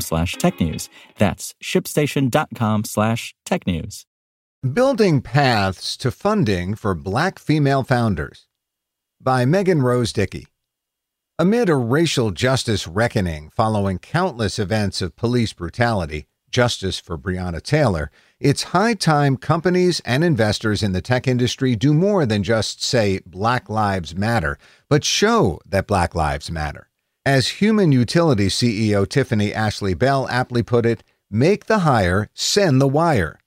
slash technews. That's shipstation.com slash technews. Building Paths to Funding for Black Female Founders by Megan Rose Dickey. Amid a racial justice reckoning following countless events of police brutality, justice for Breonna Taylor, it's high time companies and investors in the tech industry do more than just say Black Lives Matter, but show that Black Lives Matter. As Human Utility CEO Tiffani Ashley Bell aptly put it, make the hire, send the wire.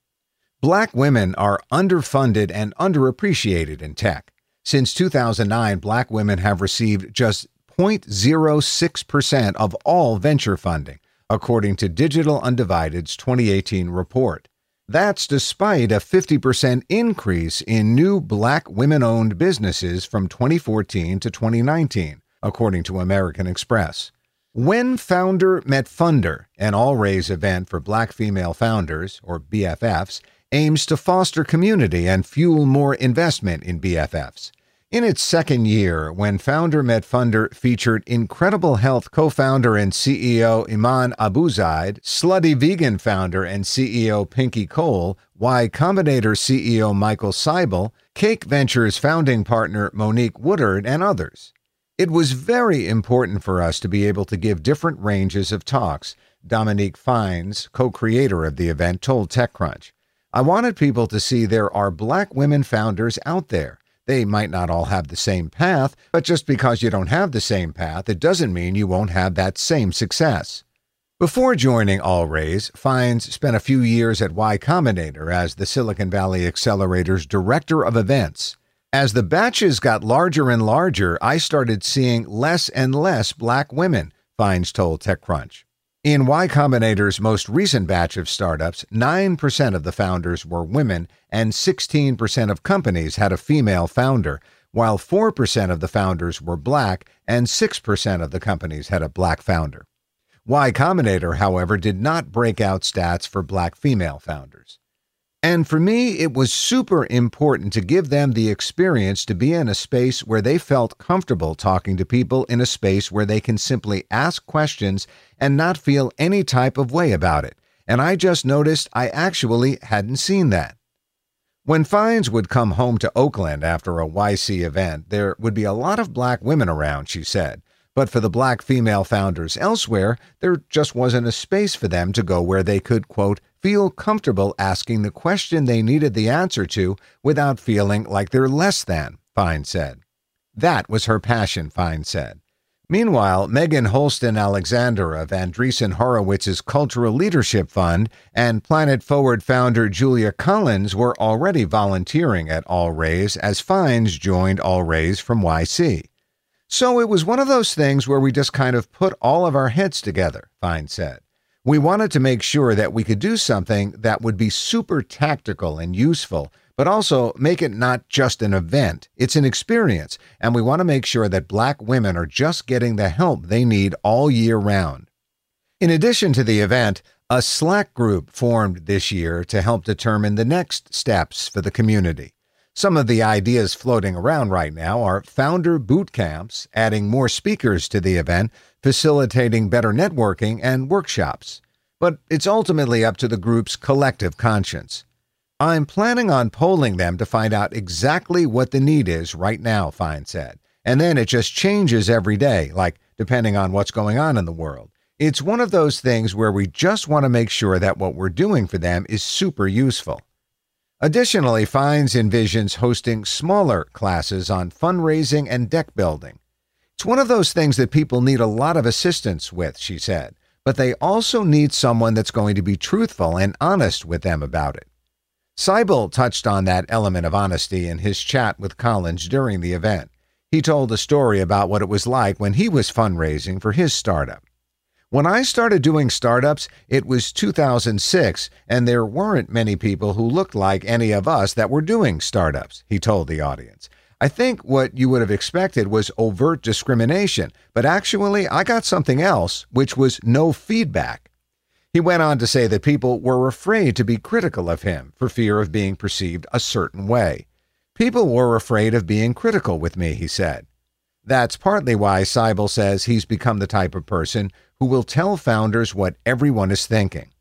Black women are underfunded and underappreciated in tech. Since 2009, black women have received just 0.06% of all venture funding, according to Digital Undivided's 2018 report. That's despite a 50% increase in new black women owned businesses from 2014 to 2019, according to American Express. When Founder Met Funder, an all raise event for black female founders, or BFFs, aims to foster community and fuel more investment in BFFs. In its second year, when Founder Met Funder featured Incredible Health co founder and CEO Iman Abuzeid, Slutty Vegan founder and CEO Pinky Cole, Y Combinator CEO Michael Seibel, Cake Ventures founding partner Monique Woodard, and others. It was very important for us to be able to give different ranges of talks, Dominique Fines, co creator of the event, told TechCrunch. I wanted people to see there are black women founders out there. They might not all have the same path, but just because you don't have the same path, it doesn't mean you won't have that same success. Before joining AllRaise, Fines spent a few years at Y Combinator as the Silicon Valley Accelerator's director of events. As the batches got larger and larger, I started seeing less and less black women, Fines told TechCrunch. In Y Combinator's most recent batch of startups, 9% of the founders were women and 16% of companies had a female founder, while 4% of the founders were black and 6% of the companies had a black founder. Y Combinator, however, did not break out stats for black female founders. And for me, it was super important to give them the experience to be in a space where they felt comfortable talking to people in a space where they can simply ask questions and not feel any type of way about it. And I just noticed I actually hadn't seen that. When Fines would come home to Oakland after a YC event, there would be a lot of black women around, she said. But for the black female founders elsewhere, there just wasn't a space for them to go where they could, quote, feel comfortable asking the question they needed the answer to without feeling like they're less than, Fine said. That was her passion, Fine said. Meanwhile, Megan Holston Alexander of Andreessen Horowitz's Cultural Leadership Fund and Planet Forward founder Julia Collins were already volunteering at AllRaise as Fines joined AllRaise from YC. So it was one of those things where we just kind of put all of our heads together, Fine said. We wanted to make sure that we could do something that would be super tactical and useful, but also make it not just an event. It's an experience, and we want to make sure that black women are just getting the help they need all year round. In addition to the event, a Slack group formed this year to help determine the next steps for the community. Some of the ideas floating around right now are founder boot camps, adding more speakers to the event, facilitating better networking and workshops. But it's ultimately up to the group's collective conscience. I'm planning on polling them to find out exactly what the need is right now, Fine said. And then it just changes every day, like depending on what's going on in the world. It's one of those things where we just want to make sure that what we're doing for them is super useful. Additionally, Fines envisions hosting smaller classes on fundraising and deck building. It's one of those things that people need a lot of assistance with, she said, but they also need someone that's going to be truthful and honest with them about it. Seibel touched on that element of honesty in his chat with Collins during the event. He told a story about what it was like when he was fundraising for his startup. When I started doing startups, it was 2006, and there weren't many people who looked like any of us that were doing startups, he told the audience. I think what you would have expected was overt discrimination, but actually, I got something else, which was no feedback. He went on to say that people were afraid to be critical of him for fear of being perceived a certain way. People were afraid of being critical with me, he said. That's partly why Seibel says he's become the type of person who will tell founders what everyone is thinking.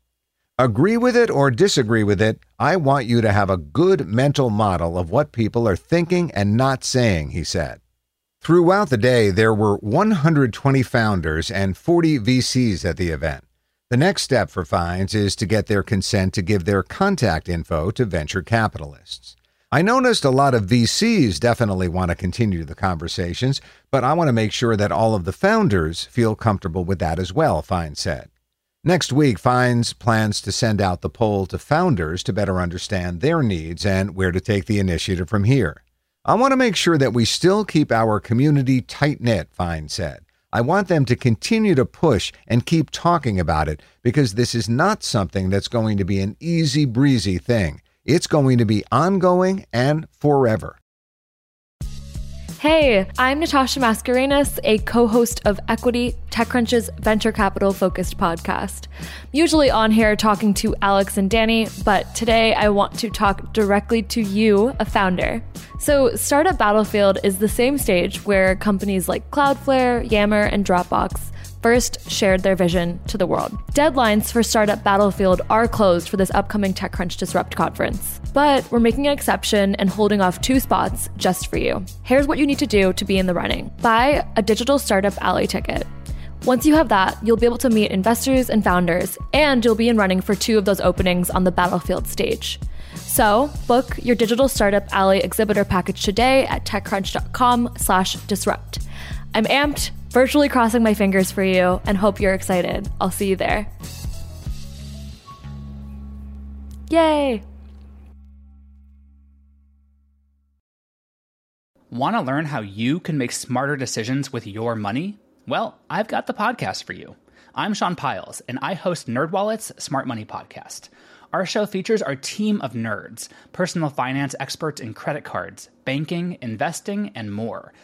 Agree with it or disagree with it, I want you to have a good mental model of what people are thinking and not saying, he said. Throughout the day, there were 120 founders and 40 VCs at the event. The next step for Fines is to get their consent to give their contact info to venture capitalists. I noticed a lot of VCs definitely want to continue the conversations, but I want to make sure that all of the founders feel comfortable with that as well, Fine said. Next week, Fines plans to send out the poll to founders to better understand their needs and where to take the initiative from here. I want to make sure that we still keep our community tight knit, Fine said. I want them to continue to push and keep talking about it because this is not something that's going to be an easy breezy thing. It's going to be ongoing and forever. Hey, I'm Natasha Mascarenhas, a co host of Equity, TechCrunch's venture capital focused podcast. Usually on here talking to Alex and Danny, but today I want to talk directly to you, a founder. So, Startup Battlefield is the same stage where companies like Cloudflare, Yammer, and Dropbox first shared their vision to the world. Deadlines for Startup Battlefield are closed for this upcoming TechCrunch Disrupt conference, but we're making an exception and holding off two spots just for you. Here's what you need to do to be in the running buy a digital Startup Alley ticket. Once you have that, you'll be able to meet investors and founders, and you'll be in running for two of those openings on the Battlefield stage. So, book your digital startup alley exhibitor package today at techcrunch.com/disrupt. I'm amped virtually crossing my fingers for you and hope you're excited. I'll see you there. Yay! Want to learn how you can make smarter decisions with your money? Well, I've got the podcast for you. I'm Sean Pyles, and I host NerdWallet's Smart Money Podcast. Our show features our team of nerds, personal finance experts in credit cards, banking, investing, and more –